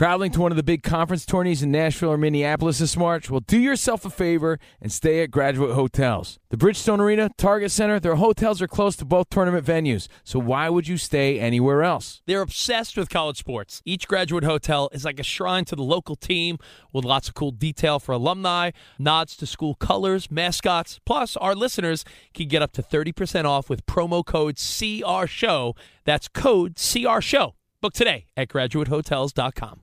Traveling to one of the big conference tourneys in Nashville or Minneapolis this March? Well, do yourself a favor and stay at graduate hotels. The Bridgestone Arena, Target Center, their hotels are close to both tournament venues, so why would you stay anywhere else? They're obsessed with college sports. Each graduate hotel is like a shrine to the local team with lots of cool detail for alumni, nods to school colors, mascots. Plus, our listeners can get up to 30% off with promo code CR That's code CR Book today at graduatehotels.com.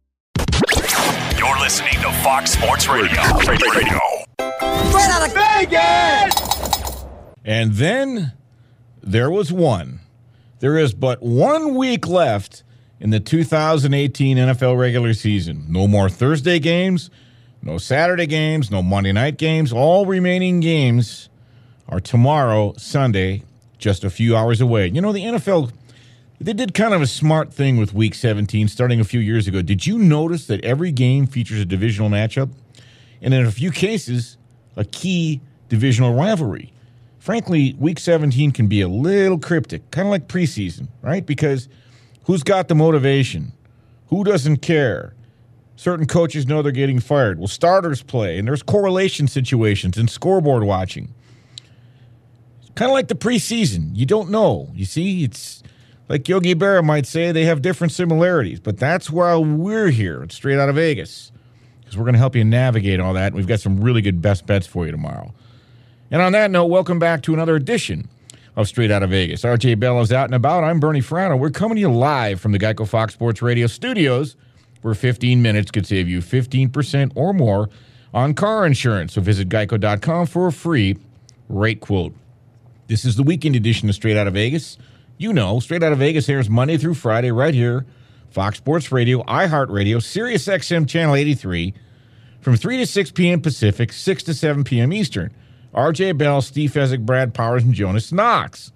You're listening to Fox Sports Radio. Radio. Straight out of Vegas! And then there was one. There is but one week left in the 2018 NFL regular season. No more Thursday games, no Saturday games, no Monday night games. All remaining games are tomorrow, Sunday, just a few hours away. You know, the NFL they did kind of a smart thing with Week 17 starting a few years ago. Did you notice that every game features a divisional matchup? And in a few cases, a key divisional rivalry. Frankly, Week 17 can be a little cryptic, kind of like preseason, right? Because who's got the motivation? Who doesn't care? Certain coaches know they're getting fired. Well, starters play, and there's correlation situations and scoreboard watching. Kind of like the preseason. You don't know. You see, it's like Yogi Berra might say, they have different similarities. But that's why we're here, straight out of Vegas, because we're going to help you navigate all that. We've got some really good best bets for you tomorrow. And on that note, welcome back to another edition of Straight Out of Vegas. RJ Bell is out and about. I'm Bernie Fratto. We're coming to you live from the Geico Fox Sports Radio studios, where 15 minutes could save you 15% or more on car insurance. So visit geico.com for a free rate quote. This is the weekend edition of Straight Out of Vegas you know, straight out of Vegas airs Monday through Friday right here, Fox Sports Radio, iHeartRadio, Sirius XM Channel 83, from 3 to 6 p.m. Pacific, 6 to 7 p.m. Eastern. RJ Bell, Steve Fezzik, Brad Powers, and Jonas Knox.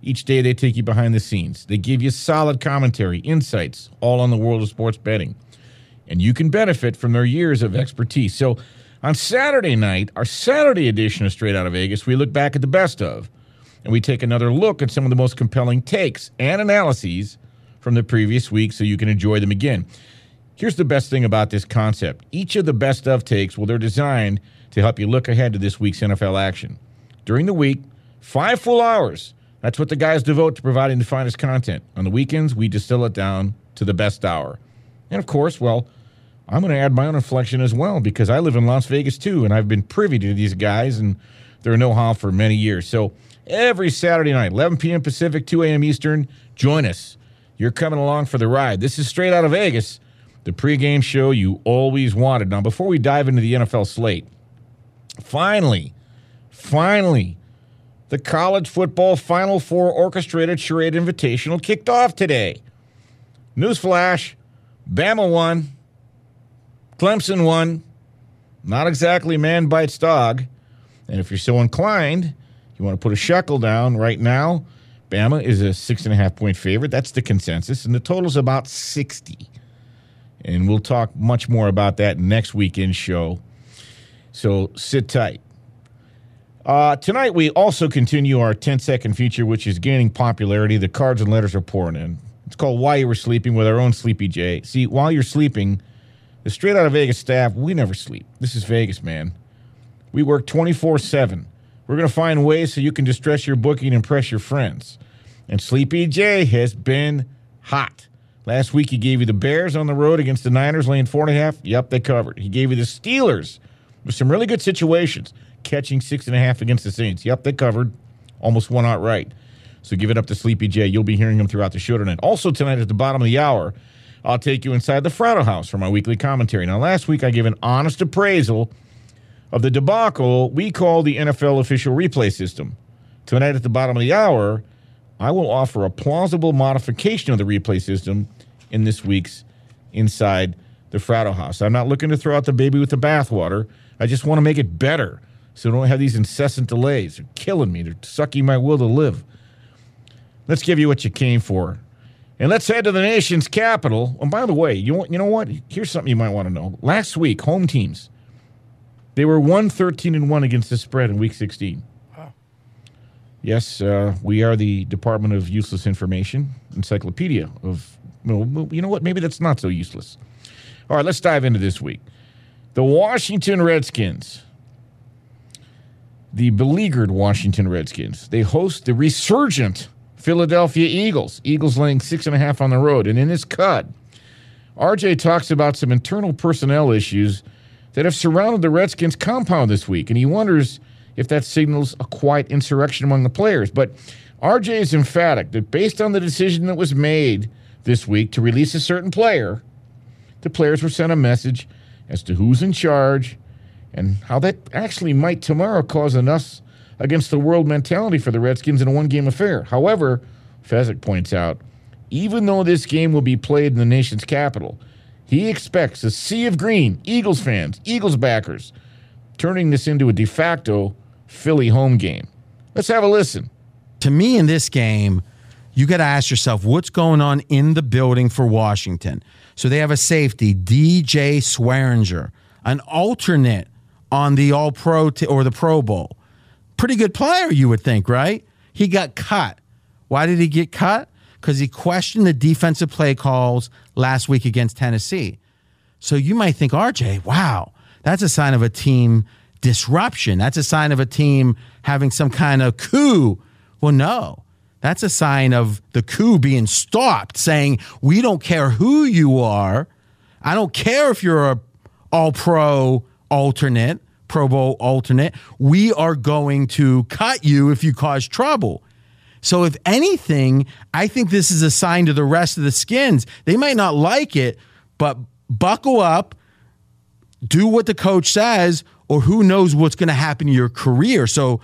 Each day they take you behind the scenes. They give you solid commentary, insights, all on the world of sports betting. And you can benefit from their years of expertise. So on Saturday night, our Saturday edition of Straight Out of Vegas, we look back at the best of and we take another look at some of the most compelling takes and analyses from the previous week so you can enjoy them again. Here's the best thing about this concept each of the best of takes, well, they're designed to help you look ahead to this week's NFL action. During the week, five full hours. That's what the guys devote to providing the finest content. On the weekends, we distill it down to the best hour. And of course, well, I'm going to add my own inflection as well because I live in Las Vegas too, and I've been privy to these guys and their know how for many years. So every Saturday night, 11 p.m. Pacific, 2 a.m. Eastern. Join us. You're coming along for the ride. This is straight out of Vegas, the pregame show you always wanted. Now, before we dive into the NFL slate, finally, finally, the college football Final Four orchestrated charade invitational kicked off today. Newsflash Bama won, Clemson won. Not exactly man bites dog. And if you're so inclined, you want to put a shekel down right now, Bama is a six and a half point favorite. That's the consensus, and the total's about 60. And we'll talk much more about that next weekend show. So sit tight. Uh, tonight, we also continue our 10 second feature, which is gaining popularity. The cards and letters are pouring in. It's called Why You Were Sleeping with our own Sleepy J. See, while you're sleeping, the straight out of Vegas staff, we never sleep. This is Vegas, man. We work 24 7. We're going to find ways so you can distress your booking and impress your friends. And Sleepy J has been hot. Last week, he gave you the Bears on the road against the Niners, laying four and a half. Yep, they covered. He gave you the Steelers with some really good situations, catching six and a half against the Saints. Yep, they covered. Almost won outright. So give it up to Sleepy J. You'll be hearing him throughout the show tonight. Also, tonight at the bottom of the hour, I'll take you inside the Fratto House for my weekly commentary. Now, last week I gave an honest appraisal of the debacle we call the NFL official replay system. Tonight at the bottom of the hour, I will offer a plausible modification of the replay system in this week's Inside the Fratto House. I'm not looking to throw out the baby with the bathwater. I just want to make it better so I don't have these incessant delays. They're killing me. They're sucking my will to live. Let's give you what you came for. And let's head to the nation's capital. And by the way, you, you know what? Here's something you might want to know. Last week, home teams, they were 113 and 1 against the spread in week 16. Wow. Yes, uh, we are the Department of Useless Information, encyclopedia of, well, you know what? Maybe that's not so useless. All right, let's dive into this week. The Washington Redskins, the beleaguered Washington Redskins, they host the resurgent Philadelphia Eagles. Eagles laying six and a half on the road. And in his cut, RJ talks about some internal personnel issues that have surrounded the Redskins compound this week. And he wonders if that signals a quiet insurrection among the players. But RJ is emphatic that based on the decision that was made this week to release a certain player, the players were sent a message as to who's in charge and how that actually might tomorrow cause an us against the world mentality for the Redskins in a one game affair. However, Fezzik points out, even though this game will be played in the nation's capital, he expects a sea of green, Eagles fans, Eagles backers, turning this into a de facto Philly home game. Let's have a listen. To me, in this game, you got to ask yourself what's going on in the building for Washington. So they have a safety, DJ Swearinger, an alternate on the All Pro t- or the Pro Bowl pretty good player, you would think, right? He got cut. Why did he get cut? Because he questioned the defensive play calls last week against Tennessee. So you might think, RJ, wow, that's a sign of a team disruption. That's a sign of a team having some kind of coup. Well, no, that's a sign of the coup being stopped, saying, we don't care who you are. I don't care if you're a all pro alternate. Pro Bowl alternate. We are going to cut you if you cause trouble. So, if anything, I think this is a sign to the rest of the skins. They might not like it, but buckle up, do what the coach says, or who knows what's going to happen to your career. So,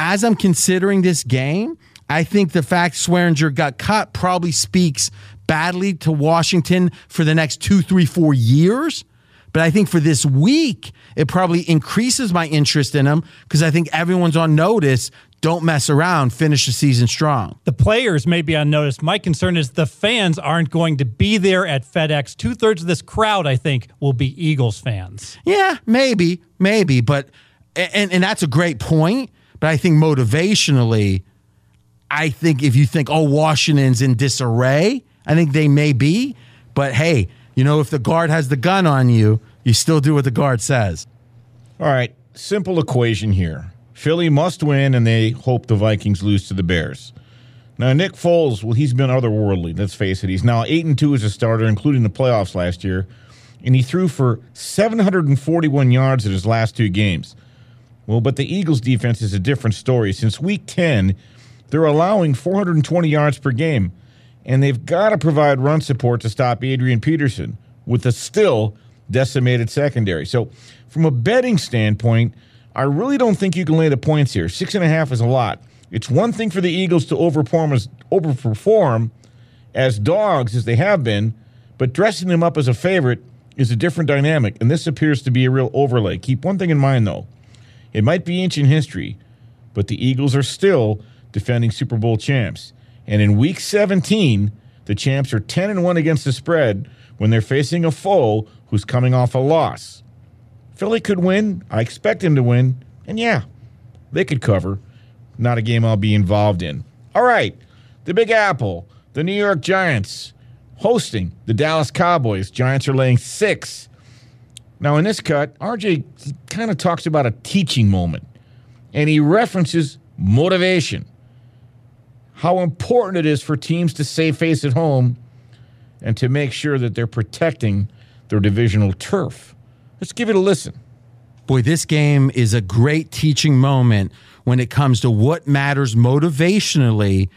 as I'm considering this game, I think the fact Swearinger got cut probably speaks badly to Washington for the next two, three, four years. But I think for this week, it probably increases my interest in him because I think everyone's on notice. Don't mess around. Finish the season strong. The players may be on notice. My concern is the fans aren't going to be there at FedEx. Two thirds of this crowd, I think, will be Eagles fans. Yeah, maybe, maybe, but and and that's a great point. But I think motivationally, I think if you think, oh, Washington's in disarray, I think they may be. But hey, you know, if the guard has the gun on you, you still do what the guard says. All right, simple equation here. Philly must win, and they hope the Vikings lose to the Bears. Now, Nick Foles, well, he's been otherworldly. Let's face it. He's now eight and two as a starter, including the playoffs last year, and he threw for 741 yards in his last two games. Well, but the Eagles' defense is a different story. Since Week 10, they're allowing 420 yards per game and they've got to provide run support to stop Adrian Peterson with a still decimated secondary. So, from a betting standpoint, I really don't think you can lay the points here. Six and a half is a lot. It's one thing for the Eagles to overperform as, overperform as dogs, as they have been, but dressing them up as a favorite is a different dynamic, and this appears to be a real overlay. Keep one thing in mind, though. It might be ancient history, but the Eagles are still defending Super Bowl champs. And in week 17, the champs are 10 and 1 against the spread when they're facing a foe who's coming off a loss. Philly could win. I expect him to win. And yeah, they could cover. Not a game I'll be involved in. All right, the Big Apple. The New York Giants hosting the Dallas Cowboys. Giants are laying six. Now, in this cut, RJ kind of talks about a teaching moment, and he references motivation. How important it is for teams to save face at home and to make sure that they're protecting their divisional turf. Let's give it a listen. Boy, this game is a great teaching moment when it comes to what matters motivationally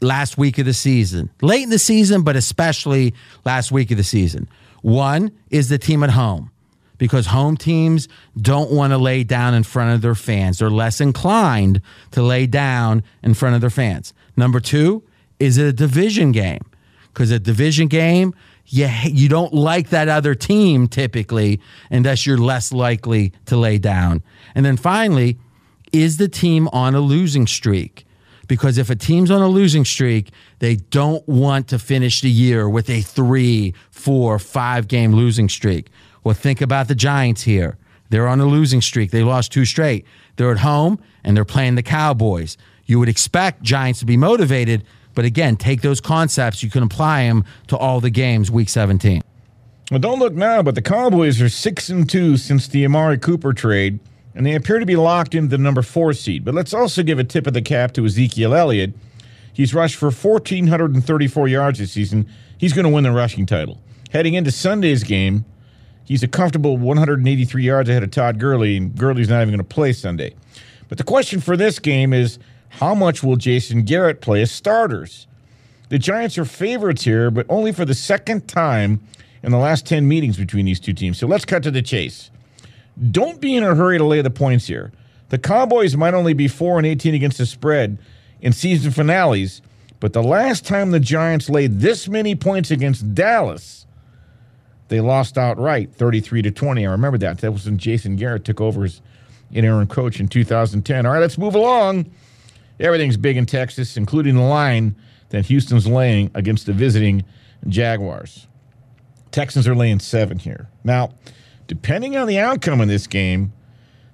last week of the season, late in the season, but especially last week of the season. One is the team at home because home teams don't want to lay down in front of their fans. They're less inclined to lay down in front of their fans. Number two is it a division game because a division game, you, you don't like that other team typically, and thus you're less likely to lay down. And then finally, is the team on a losing streak? because if a team's on a losing streak, they don't want to finish the year with a three, four, five game losing streak. Well, think about the Giants here. They're on a losing streak. They lost two straight. They're at home and they're playing the Cowboys. You would expect Giants to be motivated, but again, take those concepts, you can apply them to all the games week 17. Well, don't look now, but the Cowboys are 6 and 2 since the Amari Cooper trade and they appear to be locked into the number four seed. But let's also give a tip of the cap to Ezekiel Elliott. He's rushed for 1,434 yards this season. He's going to win the rushing title. Heading into Sunday's game, he's a comfortable 183 yards ahead of Todd Gurley, and Gurley's not even going to play Sunday. But the question for this game is how much will Jason Garrett play as starters? The Giants are favorites here, but only for the second time in the last 10 meetings between these two teams. So let's cut to the chase. Don't be in a hurry to lay the points here. The Cowboys might only be 4 and 18 against the spread in season finales, but the last time the Giants laid this many points against Dallas, they lost outright 33 to 20. I remember that. That was when Jason Garrett took over as interim coach in 2010. All right, let's move along. Everything's big in Texas, including the line that Houston's laying against the visiting Jaguars. Texans are laying seven here. Now, depending on the outcome of this game,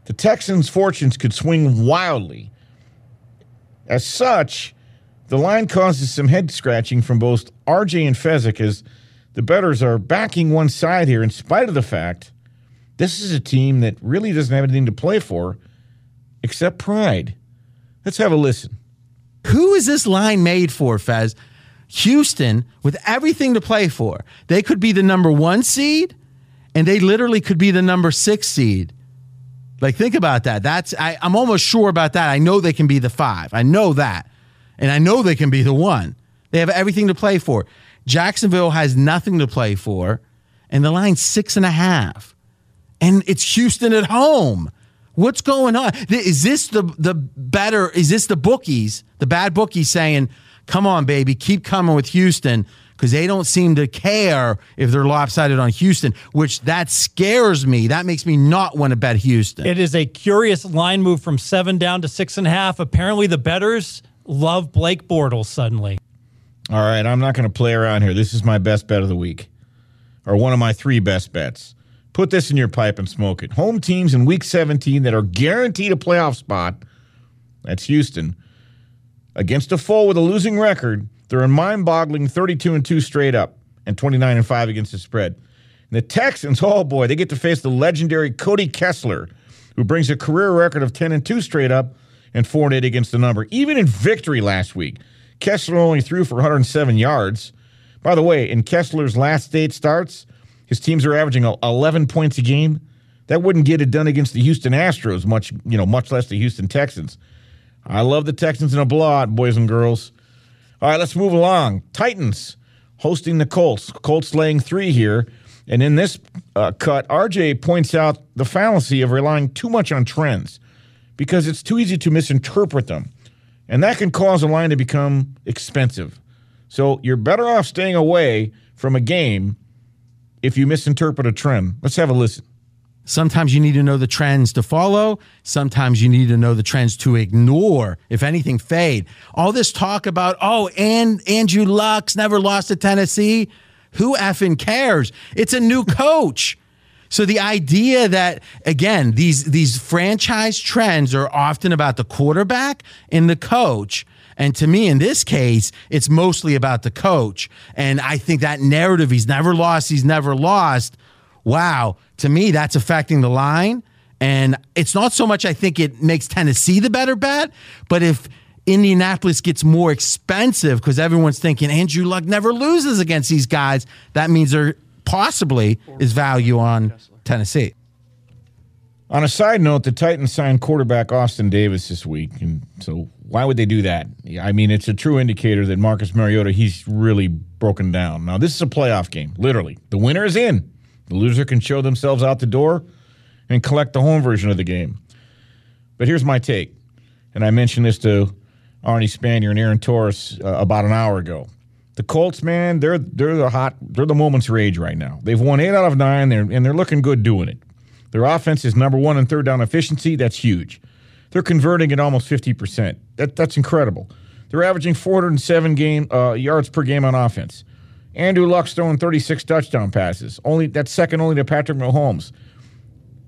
the Texans' fortunes could swing wildly. As such, the line causes some head scratching from both RJ and Fezzik as the bettors are backing one side here in spite of the fact this is a team that really doesn't have anything to play for except pride. Let's have a listen. Who is this line made for, Fez? Houston, with everything to play for, they could be the number one seed and they literally could be the number six seed. Like, think about that. That's I, I'm almost sure about that. I know they can be the five. I know that. And I know they can be the one. They have everything to play for. Jacksonville has nothing to play for, and the line's six and a half. And it's Houston at home. What's going on? Is this the the bettor? Is this the bookies, the bad bookies saying, "Come on, baby, keep coming with Houston"? because they don't seem to care if they're lopsided on Houston, which that scares me. That makes me not want to bet Houston. It is a curious line move from seven down to six and a half. Apparently, the bettors love Blake Bortles suddenly. All right, I'm not going to play around here. This is my best bet of the week, or one of my three best bets. Put this in your pipe and smoke it. Home teams in week 17 that are guaranteed a playoff spot, that's Houston, against a foe with a losing record they're a mind-boggling 32 and 2 straight up and 29 and 5 against the spread. And the Texans, oh boy, they get to face the legendary Cody Kessler, who brings a career record of 10 and 2 straight up and 4 and 8 against the number. Even in victory last week, Kessler only threw for 107 yards. By the way, in Kessler's last eight starts, his teams are averaging 11 points a game. That wouldn't get it done against the Houston Astros, much you know, much less the Houston Texans. I love the Texans in a blowout, boys and girls. All right, let's move along. Titans hosting the Colts. Colts laying three here. And in this uh, cut, RJ points out the fallacy of relying too much on trends because it's too easy to misinterpret them. And that can cause a line to become expensive. So you're better off staying away from a game if you misinterpret a trend. Let's have a listen. Sometimes you need to know the trends to follow. Sometimes you need to know the trends to ignore, if anything, fade. All this talk about, oh, and Andrew Luck's never lost to Tennessee. Who effing cares? It's a new coach. So the idea that again these these franchise trends are often about the quarterback and the coach And to me, in this case, it's mostly about the coach. And I think that narrative, he's never lost, he's never lost. Wow. To me, that's affecting the line. And it's not so much I think it makes Tennessee the better bet, but if Indianapolis gets more expensive because everyone's thinking Andrew Luck never loses against these guys, that means there possibly is value on Tennessee. On a side note, the Titans signed quarterback Austin Davis this week, and so why would they do that? I mean, it's a true indicator that Marcus Mariota he's really broken down. Now, this is a playoff game, literally. The winner is in. The loser can show themselves out the door and collect the home version of the game. But here's my take, and I mentioned this to Arnie Spanier and Aaron Torres uh, about an hour ago. The Colts, man, they're they're the hot, they're the moment's rage right now. They've won eight out of nine, they're, and they're looking good doing it. Their offense is number one in third down efficiency. That's huge. They're converting at almost 50%. That, that's incredible. They're averaging 407 game uh, yards per game on offense. Andrew Luck's throwing 36 touchdown passes. Only that's second only to Patrick Mahomes.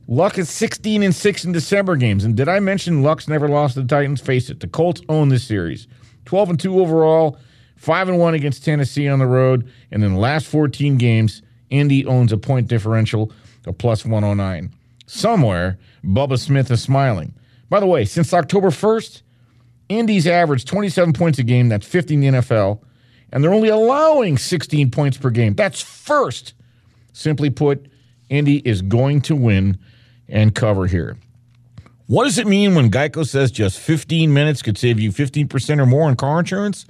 Luck is 16 and 6 in December games. And did I mention Luck's never lost to the Titans? Face it, the Colts own this series. 12 and 2 overall, 5 and 1 against Tennessee on the road, and in the last 14 games, Indy owns a point differential of plus 109. Somewhere, Bubba Smith is smiling. By the way, since October 1st, Indy's averaged 27 points a game. That's 50 in the NFL. And they're only allowing 16 points per game. That's first. Simply put, Indy is going to win and cover here. What does it mean when Geico says just 15 minutes could save you 15% or more on car insurance?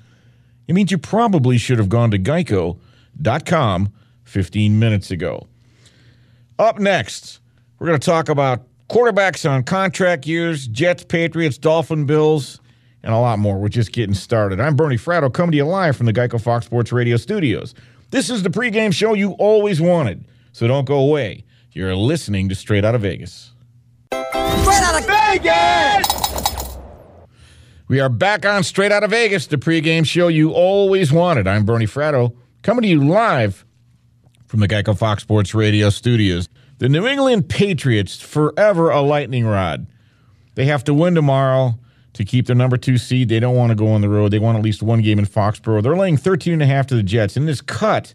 It means you probably should have gone to geico.com 15 minutes ago. Up next, we're going to talk about quarterbacks on contract years, Jets, Patriots, Dolphin, Bills, and a lot more. We're just getting started. I'm Bernie Fratto, coming to you live from the Geico Fox Sports Radio studios. This is the pregame show you always wanted, so don't go away. You're listening to Straight Out of Vegas. Straight Out of Vegas! We are back on Straight Out of Vegas, the pregame show you always wanted. I'm Bernie Fratto, coming to you live from the Geico Fox Sports Radio studios. The New England Patriots, forever a lightning rod. They have to win tomorrow to keep their number two seed. They don't want to go on the road. They want at least one game in Foxborough. They're laying 13 and a half to the Jets. In this cut,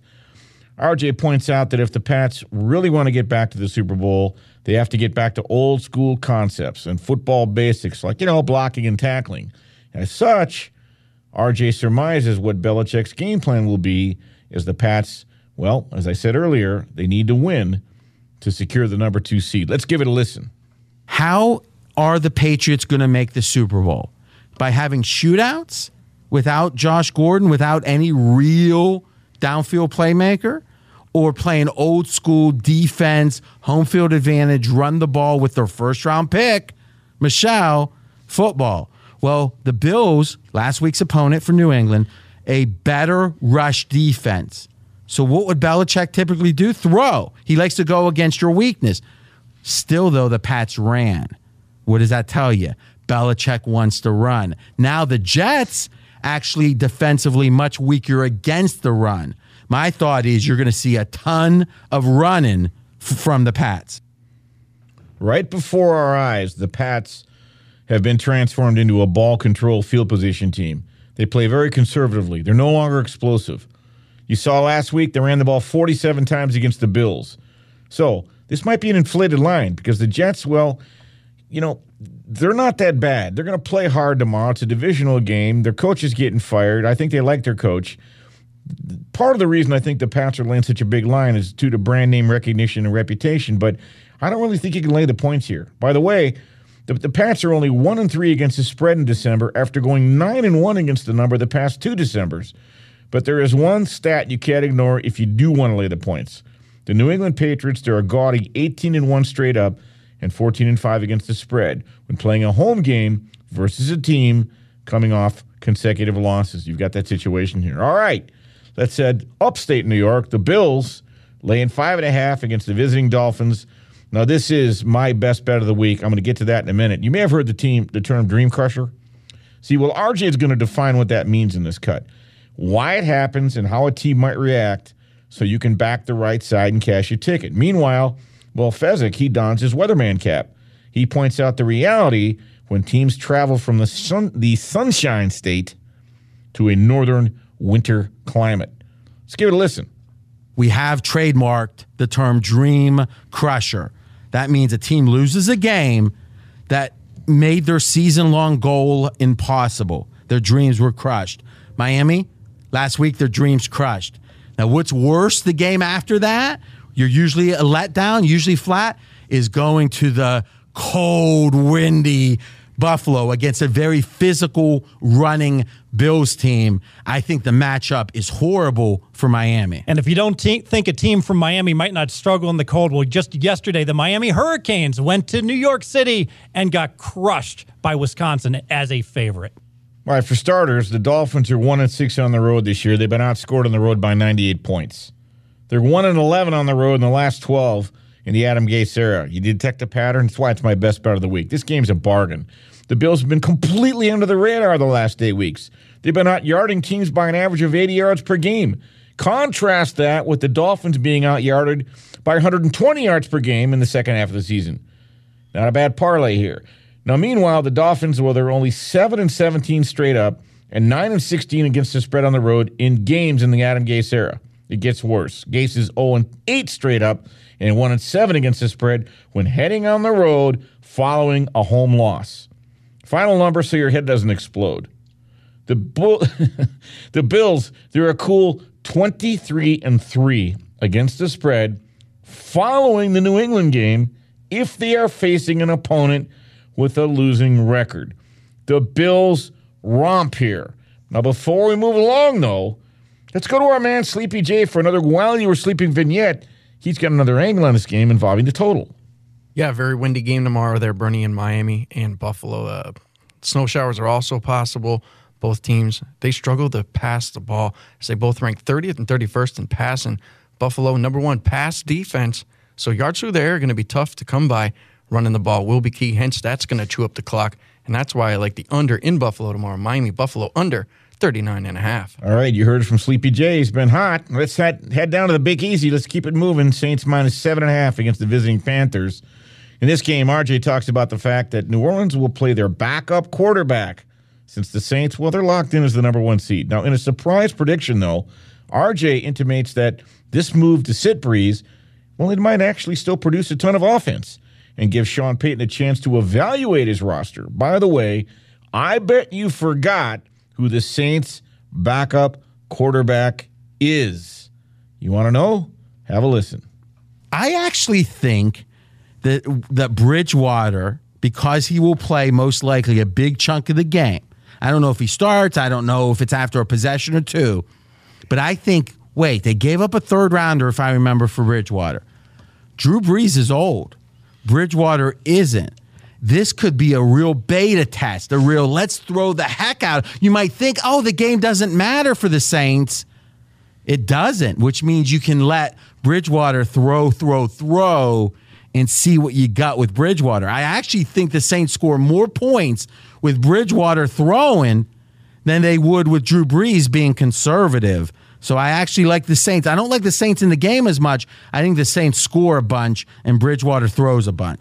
RJ points out that if the Pats really want to get back to the Super Bowl, they have to get back to old school concepts and football basics like, you know, blocking and tackling. As such, RJ surmises what Belichick's game plan will be as the Pats well, as I said earlier, they need to win to secure the number two seed. Let's give it a listen. How are the Patriots going to make the Super Bowl? By having shootouts without Josh Gordon, without any real downfield playmaker? Or playing old school defense, home field advantage, run the ball with their first round pick, Michel, football. Well, the Bills, last week's opponent for New England, a better rush defense so what would Belichick typically do? Throw. He likes to go against your weakness. Still, though, the Pats ran. What does that tell you? Belichick wants to run. Now the Jets actually defensively much weaker against the run. My thought is you're going to see a ton of running f- from the Pats. Right before our eyes, the Pats have been transformed into a ball control field position team. They play very conservatively. They're no longer explosive. You saw last week they ran the ball 47 times against the Bills. So this might be an inflated line because the Jets, well, you know, they're not that bad. They're going to play hard tomorrow. It's a divisional game. Their coach is getting fired. I think they like their coach. Part of the reason I think the Pats are laying such a big line is due to brand name recognition and reputation, but I don't really think you can lay the points here. By the way, the, the Pats are only one and three against the spread in December after going nine and one against the number the past two Decembers. But there is one stat you can't ignore if you do want to lay the points. The New England Patriots, they're a gaudy 18 and 1 straight up and 14 and 5 against the spread when playing a home game versus a team coming off consecutive losses. You've got that situation here. All right. That said, upstate New York. The Bills laying five and a half against the visiting Dolphins. Now, this is my best bet of the week. I'm going to get to that in a minute. You may have heard the team, the term dream crusher. See, well, RJ is going to define what that means in this cut why it happens, and how a team might react so you can back the right side and cash your ticket. Meanwhile, well, Fezzik, he dons his weatherman cap. He points out the reality when teams travel from the sun, the sunshine state to a northern winter climate. Let's give it a listen. We have trademarked the term dream crusher. That means a team loses a game that made their season long goal impossible. Their dreams were crushed. Miami, last week, their dreams crushed. Now, what's worse, the game after that, you're usually a letdown, usually flat, is going to the cold, windy Buffalo against a very physical running Bills team. I think the matchup is horrible for Miami. And if you don't te- think a team from Miami might not struggle in the cold, well, just yesterday, the Miami Hurricanes went to New York City and got crushed by Wisconsin as a favorite. All right, for starters, the Dolphins are 1 and 6 on the road this year. They've been outscored on the road by 98 points. They're 1 and 11 on the road in the last 12 in the Adam Gase era. You detect a pattern. That's why it's my best bet of the week. This game's a bargain. The Bills have been completely under the radar the last eight weeks. They've been out yarding teams by an average of 80 yards per game. Contrast that with the Dolphins being out yarded by 120 yards per game in the second half of the season. Not a bad parlay here. Now, meanwhile, the Dolphins, well, they're only 7 and 17 straight up and 9 and 16 against the spread on the road in games in the Adam Gase era. It gets worse. Gase is 0 and 8 straight up and 1 and 7 against the spread when heading on the road following a home loss. Final number so your head doesn't explode. The Bull, the Bills, they're a cool 23 and 3 against the spread following the New England game if they are facing an opponent with a losing record. The Bills romp here. Now, before we move along, though, let's go to our man Sleepy J for another while you were sleeping vignette. He's got another angle on this game involving the total. Yeah, very windy game tomorrow there, Bernie in Miami and Buffalo. Uh, snow showers are also possible. Both teams, they struggle to pass the ball as they both rank 30th and 31st in passing. Buffalo, number one pass defense. So yards through the air are going to be tough to come by. Running the ball will be key. Hence, that's going to chew up the clock. And that's why I like the under in Buffalo tomorrow. Miami, Buffalo under 39 and a half. All right, you heard it from Sleepy J. It's been hot. Let's head, head down to the Big Easy. Let's keep it moving. Saints minus seven and a half against the visiting Panthers. In this game, RJ talks about the fact that New Orleans will play their backup quarterback since the Saints, well, they're locked in as the number one seed. Now, in a surprise prediction, though, RJ intimates that this move to sit Brees, well, it might actually still produce a ton of offense and give Sean Payton a chance to evaluate his roster. By the way, I bet you forgot who the Saints' backup quarterback is. You want to know? Have a listen. I actually think that that Bridgewater, because he will play most likely a big chunk of the game. I don't know if he starts. I don't know if it's after a possession or two. But I think, wait, they gave up a third rounder, if I remember, for Bridgewater. Drew Brees is old. Bridgewater isn't. This could be a real beta test, a real let's throw the heck out. You might think, oh, the game doesn't matter for the Saints. It doesn't, which means you can let Bridgewater throw, throw, throw and see what you got with Bridgewater. I actually think the Saints score more points with Bridgewater throwing than they would with Drew Brees being conservative. So I actually like the Saints. I don't like the Saints in the game as much. I think the Saints score a bunch and Bridgewater throws a bunch.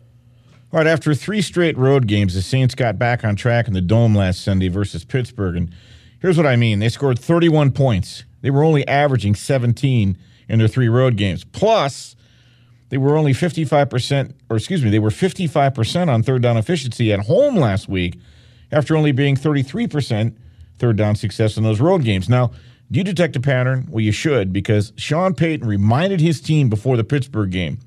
All right, after three straight road games, the Saints got back on track in the Dome last Sunday versus Pittsburgh. And here's what I mean they scored 31 points. They were only averaging 17 in their three road games. Plus, they were only 55%, or excuse me, they were 55% on third down efficiency at home last week after only being 33% third down success in those road games. Now, do you detect a pattern? Well, you should, because Sean Payton reminded his team before the Pittsburgh game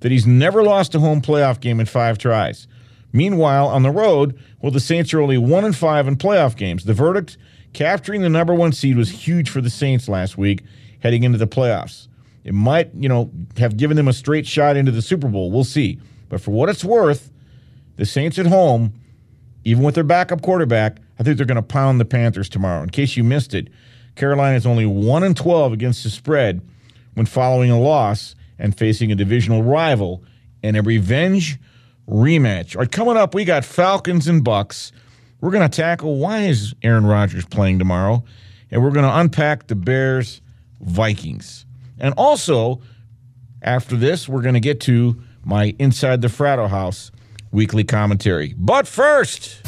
that he's never lost a home playoff game in five tries. Meanwhile, on the road, well, the Saints are only one and five in playoff games. The verdict: capturing the number one seed was huge for the Saints last week, heading into the playoffs. It might, you know, have given them a straight shot into the Super Bowl. We'll see. But for what it's worth, the Saints at home, even with their backup quarterback, I think they're going to pound the Panthers tomorrow. In case you missed it, Carolina is only one and twelve against the spread when following a loss and facing a divisional rival in a revenge rematch. All right, coming up, we got Falcons and Bucks. We're going to tackle why is Aaron Rodgers playing tomorrow, and we're going to unpack the Bears Vikings. And also, after this, we're going to get to my Inside the Fratto House weekly commentary. But first,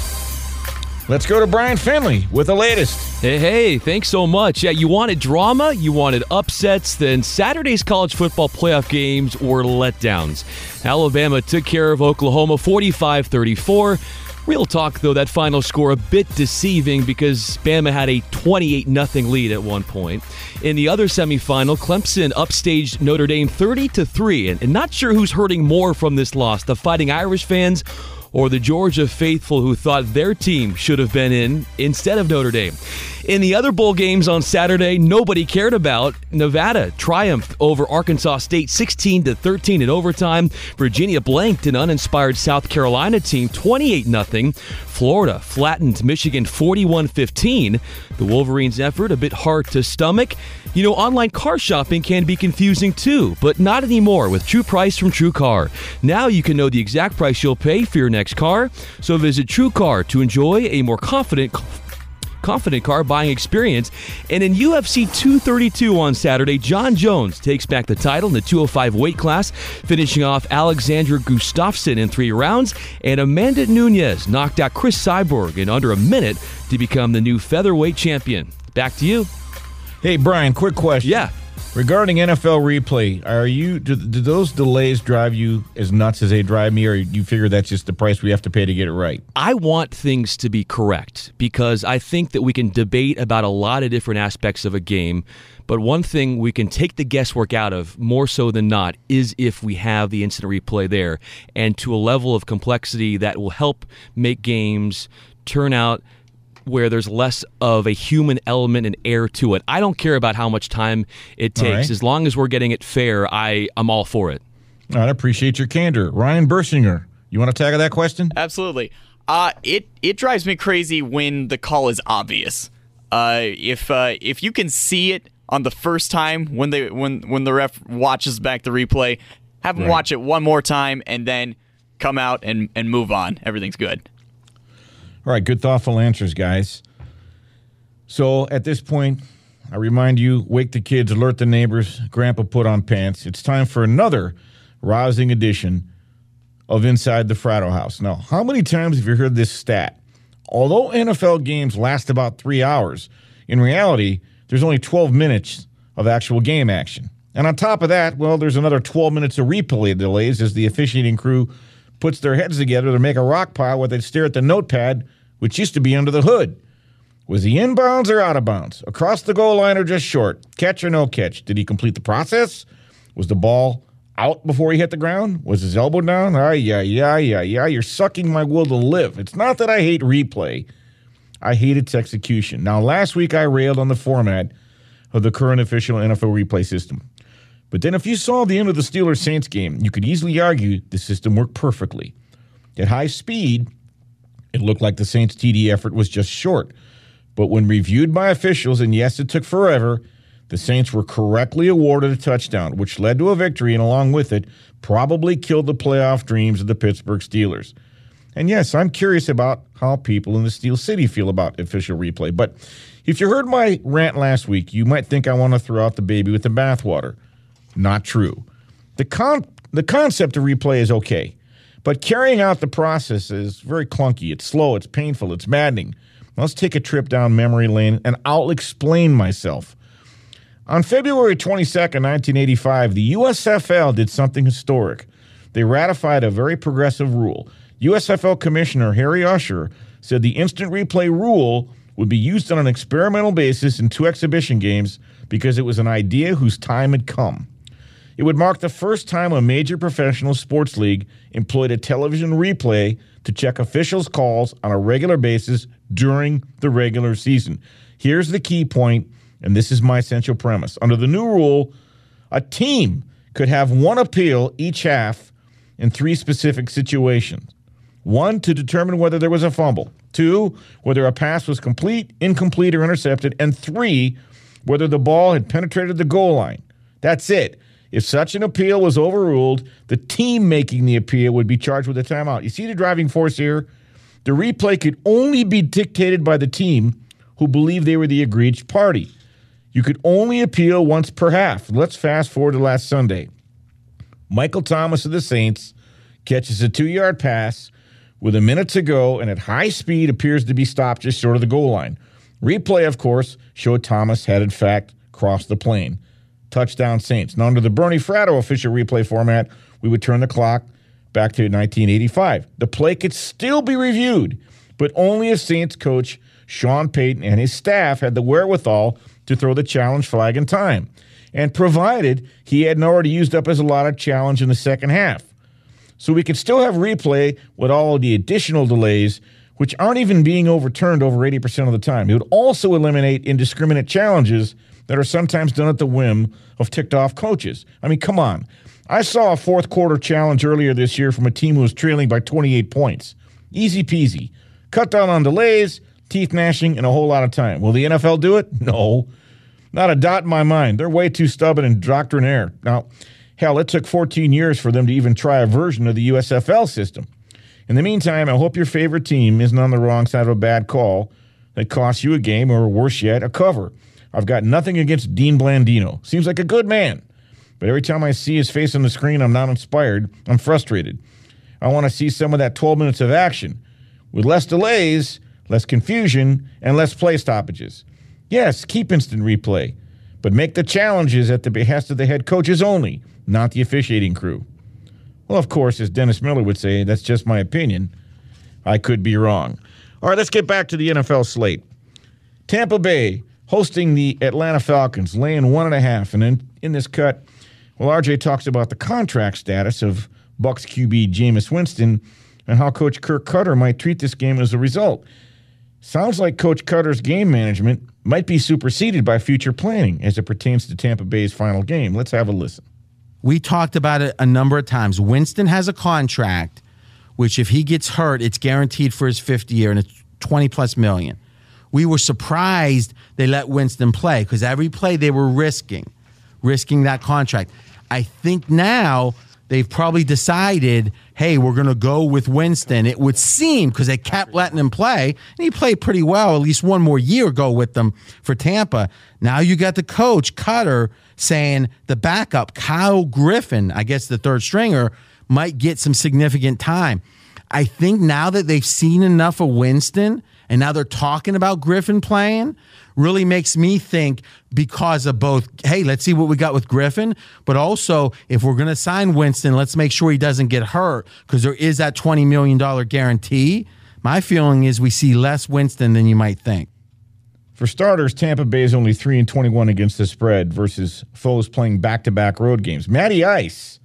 Let's go to Brian Finley with the latest. Hey, hey, thanks so much. Yeah, you wanted drama, you wanted upsets, then Saturday's college football playoff games were letdowns. Alabama took care of Oklahoma 45 34. Real talk, though, that final score a bit deceiving because Bama had a 28 0 lead at one point. In the other semifinal, Clemson upstaged Notre Dame 30 3. And not sure who's hurting more from this loss the Fighting Irish fans or the Georgia faithful who thought their team should have been in instead of Notre Dame. In the other bowl games on Saturday, nobody cared about. Nevada triumphed over Arkansas State 16 to 13 in overtime. Virginia blanked an uninspired South Carolina team 28 0. Florida flattened Michigan 41 15. The Wolverines' effort a bit hard to stomach. You know, online car shopping can be confusing too, but not anymore with True Price from True Car. Now you can know the exact price you'll pay for your next car. So visit True Car to enjoy a more confident confident car buying experience. And in UFC 232 on Saturday, Jon Jones takes back the title in the 205 weight class, finishing off Alexander Gustafsson in three rounds. And Amanda Nunes knocked out Cris Cyborg in under a minute to become the new featherweight champion. Back to you. Hey, Brian, quick question. Yeah. Regarding NFL replay, are you do, do, those delays drive you as nuts as they drive me, or you figure that's just the price we have to pay to get it right? I want things to be correct because I think that we can debate about a lot of different aspects of a game, but one thing we can take the guesswork out of more so than not is if we have the instant replay there and to a level of complexity that will help make games turn out where there's less of a human element and air to it. I don't care about how much time it takes. Right. As long as we're getting it fair, I, I'm all for it. I appreciate your candor. Ryan Bersinger, you want to tackle that question? Absolutely. Uh, it, it drives me crazy when the call is obvious. Uh, if uh, if you can see it on the first time when they when when the ref watches back the replay, have them right. watch it one more time and then come out and, and move on. Everything's good. All right, good, thoughtful answers, guys. So at this point, I remind you wake the kids, alert the neighbors, grandpa put on pants. It's time for another rousing edition of Inside the Fratto House. Now, how many times have you heard this stat? Although NFL games last about three hours, in reality, there's only 12 minutes of actual game action. And on top of that, well, there's another 12 minutes of replay delays as the officiating crew puts their heads together to make a rock pile where they stare at the notepad, which used to be under the hood. Was he inbounds or out of bounds? Across the goal line or just short? Catch or no catch? Did he complete the process? Was the ball out before he hit the ground? Was his elbow down? Ah, yeah, yeah, yeah, yeah. You're sucking my will to live. It's not that I hate replay. I hate its execution. Now, last week I railed on the format of the current official NFL replay system. But then, if you saw the end of the Steelers Saints game, you could easily argue the system worked perfectly. At high speed, it looked like the Saints' TD effort was just short. But when reviewed by officials, and yes, it took forever, the Saints were correctly awarded a touchdown, which led to a victory, and along with it, probably killed the playoff dreams of the Pittsburgh Steelers. And yes, I'm curious about how people in the Steel City feel about official replay. But if you heard my rant last week, you might think I want to throw out the baby with the bathwater. Not true. The, con- the concept of replay is okay, but carrying out the process is very clunky. It's slow, it's painful, it's maddening. Let's take a trip down memory lane and I'll explain myself. On February 22nd, 1985, the USFL did something historic. They ratified a very progressive rule. USFL Commissioner Harry Usher said the instant replay rule would be used on an experimental basis in two exhibition games because it was an idea whose time had come. It would mark the first time a major professional sports league employed a television replay to check officials' calls on a regular basis during the regular season. Here's the key point, and this is my essential premise. Under the new rule, a team could have one appeal each half in three specific situations. One, to determine whether there was a fumble. Two, whether a pass was complete, incomplete, or intercepted. And three, whether the ball had penetrated the goal line. That's it. If such an appeal was overruled, the team making the appeal would be charged with a timeout. You see the driving force here? The replay could only be dictated by the team who believed they were the aggrieved party. You could only appeal once per half. Let's fast forward to last Sunday. Michael Thomas of the Saints catches a two yard pass with a minute to go and at high speed appears to be stopped just short of the goal line. Replay, of course, showed Thomas had in fact crossed the plane. Touchdown Saints. Now, under the Bernie Fratto official replay format, we would turn the clock back to 1985. The play could still be reviewed, but only if Saints coach Sean Payton and his staff had the wherewithal to throw the challenge flag in time, and provided he hadn't already used up his allotted challenge in the second half. So we could still have replay with all the additional delays, which aren't even being overturned over 80% of the time. It would also eliminate indiscriminate challenges that are sometimes done at the whim of ticked off coaches. I mean, come on. I saw a fourth quarter challenge earlier this year from a team who was trailing by 28 points. Easy peasy. Cut down on delays, teeth gnashing, and a whole lot of time. Will the NFL do it? No. Not a dot in my mind. They're way too stubborn and doctrinaire. Now, hell, it took 14 years for them to even try a version of the USFL system. In the meantime, I hope your favorite team isn't on the wrong side of a bad call that costs you a game or worse yet, a cover. I've got nothing against Dean Blandino. Seems like a good man. But every time I see his face on the screen, I'm not inspired. I'm frustrated. I want to see some of that 12 minutes of action with less delays, less confusion, and less play stoppages. Yes, keep instant replay, but make the challenges at the behest of the head coaches only, not the officiating crew. Well, of course, as Dennis Miller would say, that's just my opinion. I could be wrong. All right, let's get back to the NFL slate. Tampa Bay hosting the Atlanta Falcons, laying one and a half. And in, in this cut, well, RJ talks about the contract status of Bucs QB Jameis Winston and how Coach Dirk Koetter might treat this game as a result. Sounds like Coach Koetter's game management might be superseded by future planning as it pertains to Tampa Bay's final game. Let's have a listen. We talked about it a number of times. Winston has a contract, which if he gets hurt, it's guaranteed for his fifth year and it's 20 plus million. We were surprised they let Winston play because every play they were risking, risking that contract. I think now they've probably decided, hey, we're going to go with Winston. It would seem because they kept letting him play, and he played pretty well. At least one more year go with them for Tampa. Now you got the coach Koetter saying the backup Kyle Griffin, I guess the third stringer, might get some significant time. I think now that they've seen enough of Winston and now they're talking about Griffin playing really makes me think because of both, hey, let's see what we got with Griffin, but also if we're going to sign Winston, let's make sure he doesn't get hurt because there is that $20 million guarantee. My feeling is we see less Winston than you might think. For starters, Tampa Bay is only 3 and 21 against the spread versus foes playing back to back road games. Matty Ice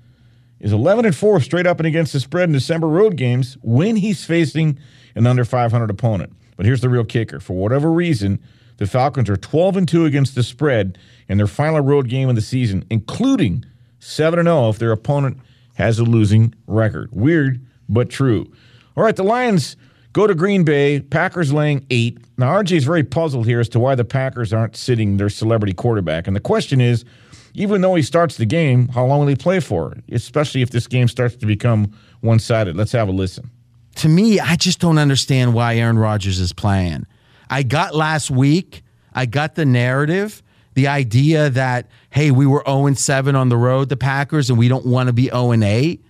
is 11 and 4 straight up and against the spread in December road games when he's facing an under 500 opponent. But here's the real kicker. For whatever reason, the Falcons are 12 and 2 against the spread in their final road game of the season, including 7 and 0 if their opponent has a losing record. Weird, but true. All right, the Lions go to Green Bay, Packers laying 8. Now RJ is very puzzled here as to why the Packers aren't sitting their celebrity quarterback. And the question is, even though he starts the game, how long will he play for? Especially if this game starts to become one-sided. Let's have a listen to me, I just don't understand why Aaron Rodgers is playing. I got last week, I got the narrative, the idea that, hey, we were 0 7 on the road, the Packers, and we don't want to be 0 8.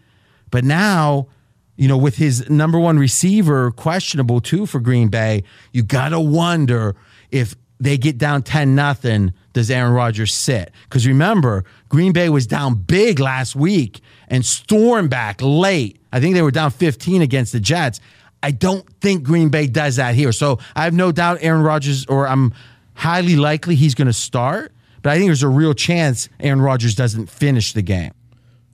But now, you know, with his number one receiver questionable too for Green Bay, you got to wonder if they get down 10 nothing, does Aaron Rodgers sit? Because remember, Green Bay was down big last week and stormed back late I think they were down 15 against the Jets. I don't think Green Bay does that here. So I have no doubt Aaron Rodgers, or I'm highly likely he's going to start, but I think there's a real chance Aaron Rodgers doesn't finish the game.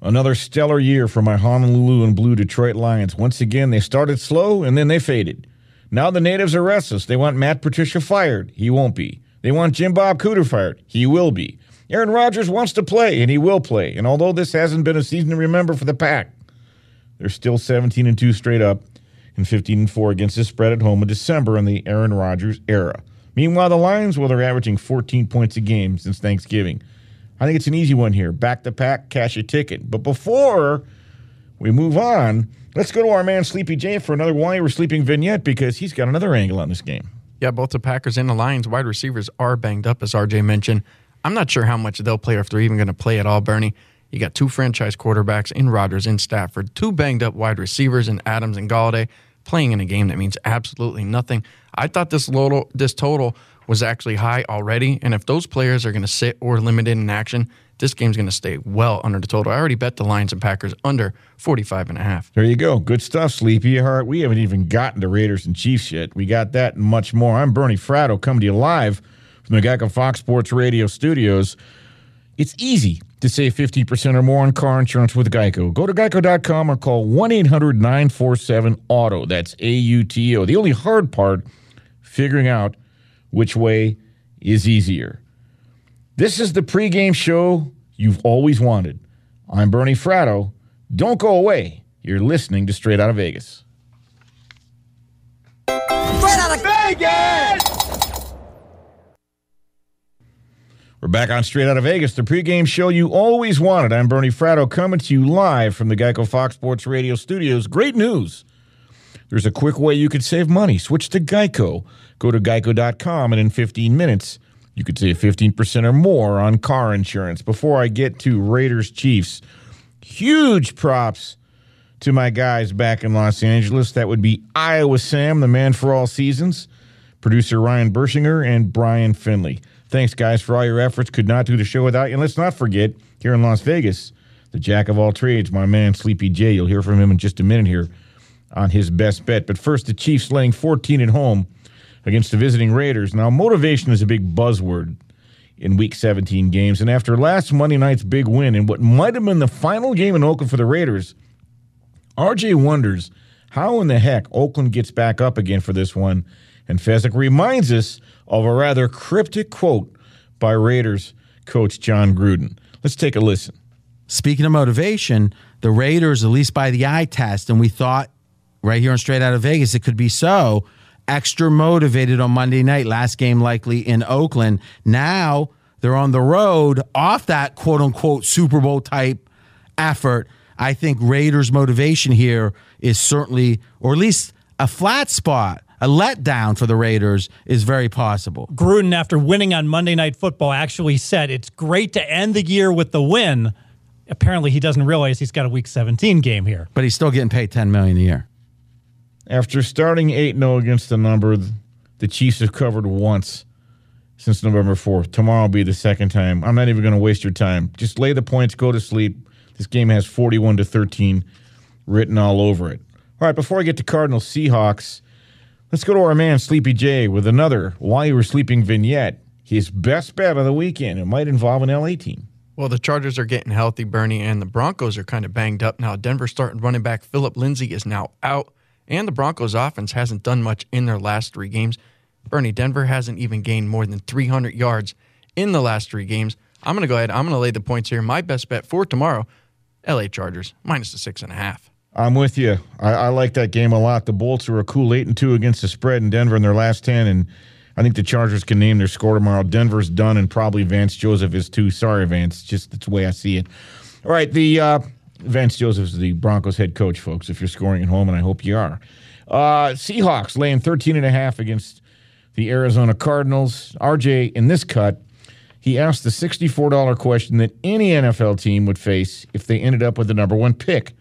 Another stellar year for my Honolulu and Blue Detroit Lions. Once again, they started slow and then they faded. Now the natives are restless. They want Matt Patricia fired. He won't be. They want Jim Bob Cooter fired. He will be. Aaron Rodgers wants to play, and he will play. And although this hasn't been a season to remember for the Pack, they're still 17 and 2 straight up and 15 and 4 against the spread at home in December in the Aaron Rodgers era. Meanwhile, the Lions, well, they're averaging 14 points a game since Thanksgiving. I think it's an easy one here. Back the pack, cash a ticket. But before we move on, let's go to our man Sleepy J for another Why We're Sleeping vignette because he's got another angle on this game. Yeah, both the Packers and the Lions wide receivers are banged up, as RJ mentioned. I'm not sure how much they'll play or if they're even going to play at all, Bernie. You got two franchise quarterbacks in Rodgers and Stafford, two banged up wide receivers in Adams and Golladay. playing in a game that means absolutely nothing. I thought this total, this total was actually high already, and if those players are going to sit or limited in action, this game's going to stay well under the total. I already bet the Lions and Packers under 45 and a half. There you go. Good stuff, Sleepy Heart. We haven't even gotten to Raiders and Chiefs yet. We got that and much more. I'm Bernie Fratto coming to you live from the Geico Fox Sports Radio studios. It's easy to save 50% or more on car insurance with Geico. Go to geico.com or call 1 800 947 AUTO. That's A U T O. The only hard part, figuring out which way is easier. This is the pregame show you've always wanted. I'm Bernie Fratto. Don't go away. You're listening to Straight Out of Vegas. Straight out of Vegas! We're back on Straight Out of Vegas, the pregame show you always wanted. I'm Bernie Fratto coming to you live from the Geico Fox Sports Radio studios. Great news. There's a quick way you could save money. Switch to Geico. Go to geico.com and in 15 minutes, you could save 15% or more on car insurance. Before I get to Raiders Chiefs, huge props to my guys back in Los Angeles. That would be Iowa Sam, the man for all seasons, producer Ryan Bershinger, and Brian Finley. Thanks, guys, for all your efforts. Could not do the show without you. And let's not forget, here in Las Vegas, the jack of all trades, my man Sleepy J. You'll hear from him in just a minute here on his best bet. But first, the Chiefs laying 14 at home against the visiting Raiders. Now, motivation is a big buzzword in Week 17 games. And after last Monday night's big win in what might have been the final game in Oakland for the Raiders, RJ wonders how in the heck Oakland gets back up again for this one. And Fezzik reminds us of a rather cryptic quote by Raiders coach Jon Gruden. Let's take a listen. Speaking of motivation, the Raiders, at least by the eye test, and we thought right here on Straight Out of Vegas, it could be so, extra motivated on Monday night, last game likely in Oakland. Now they're on the road off that quote unquote Super Bowl type effort. I think Raiders' motivation here is certainly, or at least a flat spot, a letdown for the Raiders is very possible. Gruden, after winning on Monday Night Football, actually said it's great to end the year with the win. Apparently, he doesn't realize he's got a Week 17 game here. But he's still getting paid 10 million a year. After starting 8 0 against the number, the Chiefs have covered once since November 4th. Tomorrow will be the second time. I'm not even going to waste your time. Just lay the points, go to sleep. This game has 41 to 13 written all over it. All right, before I get to Cardinals Seahawks, let's go to our man Sleepy J with another While You Were Sleeping vignette. His best bet of the weekend. It might involve an LA team. Well, the Chargers are getting healthy, Bernie, and the Broncos are kind of banged up now. Denver starting running back Phillip Lindsay is now out, and the Broncos offense hasn't done much in their last three games. Bernie, Denver hasn't even gained more than 300 yards in the last three games. I'm going to go ahead. I'm going to lay the points here. My best bet for tomorrow, LA Chargers, minus the six and a half. I'm with you. I, I like that game a lot. The Bolts are a cool eight and two against the spread in Denver in their last ten, and I think the Chargers can name their score tomorrow. Denver's done, and probably Vance Joseph is too. Sorry, Vance. Just that's the way I see it. All right, the uh, Vance Joseph is the Broncos head coach, folks. If you're scoring at home, and I hope you are. Uh, Seahawks laying 13 and a half against the Arizona Cardinals. RJ in this cut, he asked the $64 question that any NFL team would face if they ended up with the number one pick.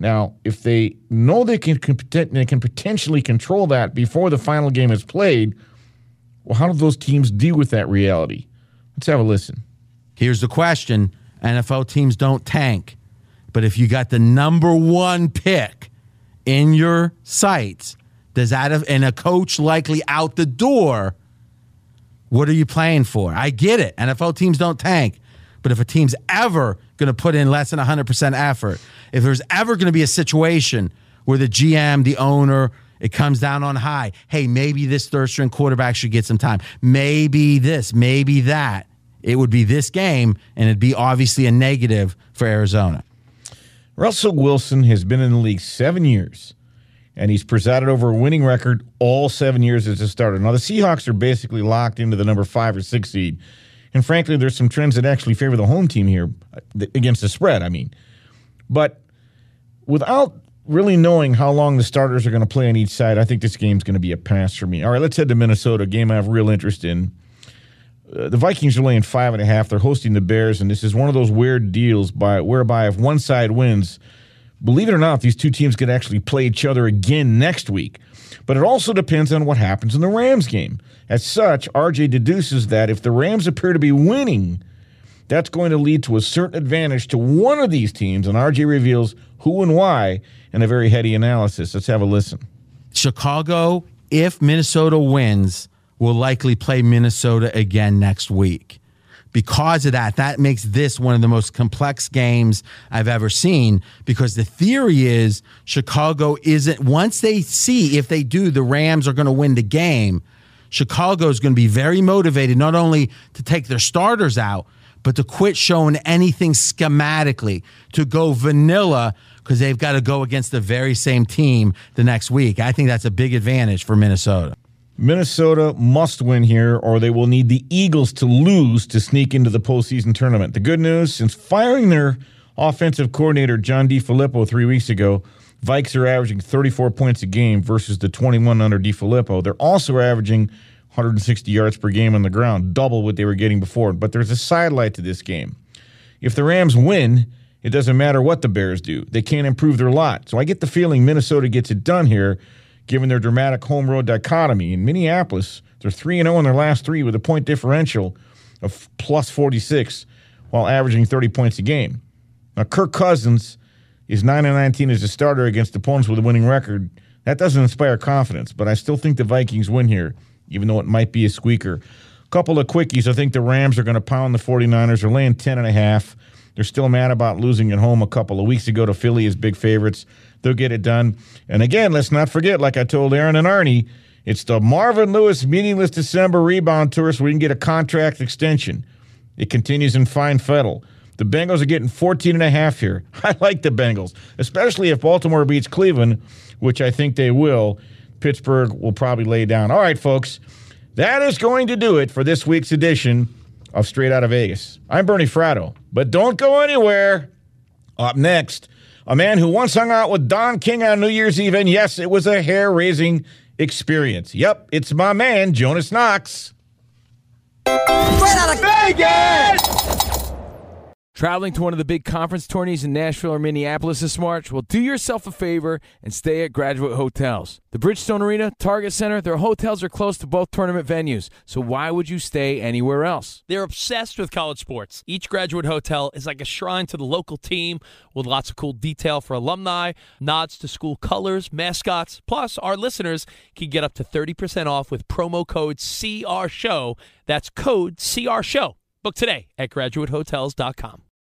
Now, if they know they can, they can potentially control that before the final game is played, well, how do those teams deal with that reality? Let's have a listen. Here's the question NFL teams don't tank, but if you got the number one pick in your sights, does that have, and a coach likely out the door, what are you playing for? I get it. NFL teams don't tank. But if a team's ever going to put in less than 100% effort, if there's ever going to be a situation where the GM, the owner, it comes down on high, hey, maybe this third string quarterback should get some time. Maybe this, maybe that. It would be this game, and it'd be obviously a negative for Arizona. Russell Wilson has been in the league seven years, and he's presided over a winning record all seven years as a starter. Now, the Seahawks are basically locked into the number five or six seed. And frankly, there's some trends that actually favor the home team here against the spread, I mean. But without really knowing how long the starters are going to play on each side, I think this game's going to be a pass for me. All right, let's head to Minnesota, game I have real interest in. Uh, the Vikings are laying five and a half. They're hosting the Bears, and this is one of those weird deals by whereby if one side wins, Believe it or not, these two teams could actually play each other again next week. But it also depends on what happens in the Rams game. As such, RJ deduces that if the Rams appear to be winning, that's going to lead to a certain advantage to one of these teams, and RJ reveals who and why in a very heady analysis. Let's have a listen. Chicago, if Minnesota wins, will likely play Minnesota again next week. Because of that, that makes this one of the most complex games I've ever seen. Because the theory is Chicago isn't, once they see if they do, the Rams are going to win the game, Chicago is going to be very motivated not only to take their starters out, but to quit showing anything schematically, to go vanilla because they've got to go against the very same team the next week. I think that's a big advantage for Minnesota. Minnesota must win here, or they will need the Eagles to lose to sneak into the postseason tournament. The good news since firing their offensive coordinator, John DeFilippo, three weeks ago, Vikes are averaging 34 points a game versus the 21 under DeFilippo. They're also averaging 160 yards per game on the ground, double what they were getting before. But there's a sidelight to this game. If the Rams win, it doesn't matter what the Bears do. They can't improve their lot. So I get the feeling Minnesota gets it done here, given their dramatic home road dichotomy. In Minneapolis, they're 3 0 in their last three with a point differential of plus 46 while averaging 30 points a game. Now, Kirk Cousins is 9 19 as a starter against opponents with a winning record. That doesn't inspire confidence, but I still think the Vikings win here even though it might be a squeaker. A couple of quickies. I think the Rams are going to pound the 49ers. They're laying 10 and a half. They're still mad about losing at home a couple of weeks ago to Philly as big favorites. They'll get it done. And again, let's not forget, like I told Aaron and Arnie, it's the Marvin Lewis meaningless December rebound tour so we can get a contract extension. It continues in fine fettle. The Bengals are getting 14 and a half here. I like the Bengals, especially if Baltimore beats Cleveland, which I think they will. Pittsburgh will probably lay down. All right, folks, that is going to do it for this week's edition of Straight Out of Vegas. I'm Bernie Fratto, but don't go anywhere. Up next, a man who once hung out with Don King on New Year's Eve, and yes, it was a hair raising experience. Yep, it's my man, Jonas Knox. Straight out of Vegas! Traveling to one of the big conference tourneys in Nashville or Minneapolis this March? Well, do yourself a favor and stay at graduate hotels. The Bridgestone Arena, Target Center, their hotels are close to both tournament venues, so why would you stay anywhere else? They're obsessed with college sports. Each graduate hotel is like a shrine to the local team with lots of cool detail for alumni, nods to school colors, mascots. Plus, our listeners can get up to 30% off with promo code CR That's code CR Book today at graduatehotels.com.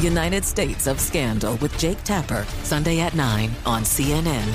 United States of Scandal with Jake Tapper, Sunday at 9 on CNN.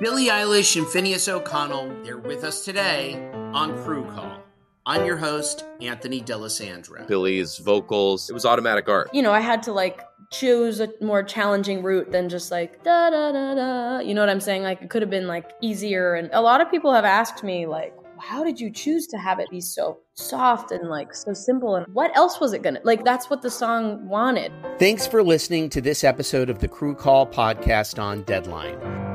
Billie Eilish and Finneas O'Connell, they're with us today on Crew Call. I'm your host, Anthony D'Alessandro. Billie's vocals, it was automatic art. You know, I had to like choose a more challenging route than just like da da da da. You know what I'm saying? Like it could have been like easier. And a lot of people have asked me like, how did you choose to have it be so soft and like so simple? And what else was it gonna like? That's what the song wanted. Thanks for listening to this episode of the Crew Call podcast on Deadline.